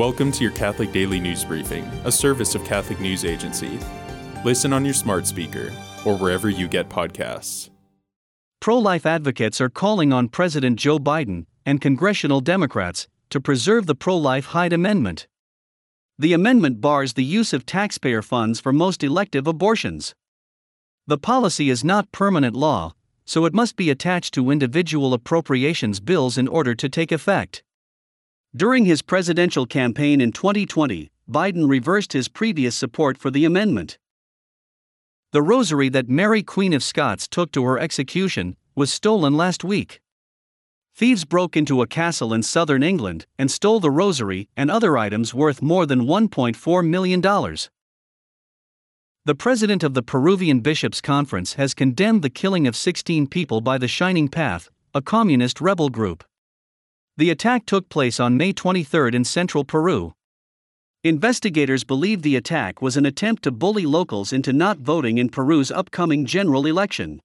Welcome to your Catholic Daily News Briefing, a service of Catholic News Agency. Listen on your smart speaker or wherever you get podcasts. Pro life advocates are calling on President Joe Biden and congressional Democrats to preserve the pro life Hyde Amendment. The amendment bars the use of taxpayer funds for most elective abortions. The policy is not permanent law, so it must be attached to individual appropriations bills in order to take effect. During his presidential campaign in 2020, Biden reversed his previous support for the amendment. The rosary that Mary, Queen of Scots, took to her execution was stolen last week. Thieves broke into a castle in southern England and stole the rosary and other items worth more than $1.4 million. The president of the Peruvian Bishops' Conference has condemned the killing of 16 people by the Shining Path, a communist rebel group. The attack took place on May 23 in central Peru. Investigators believe the attack was an attempt to bully locals into not voting in Peru's upcoming general election.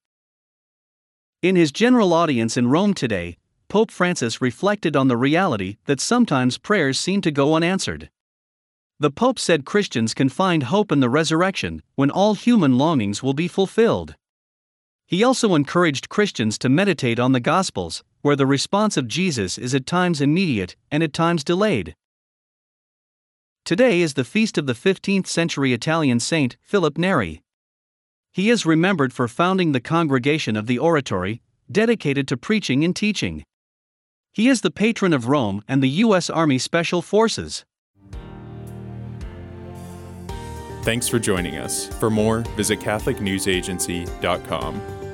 In his general audience in Rome today, Pope Francis reflected on the reality that sometimes prayers seem to go unanswered. The Pope said Christians can find hope in the resurrection, when all human longings will be fulfilled. He also encouraged Christians to meditate on the Gospels, where the response of Jesus is at times immediate and at times delayed. Today is the feast of the 15th century Italian saint Philip Neri. He is remembered for founding the Congregation of the Oratory, dedicated to preaching and teaching. He is the patron of Rome and the U.S. Army Special Forces. Thanks for joining us. For more, visit CatholicNewsAgency.com.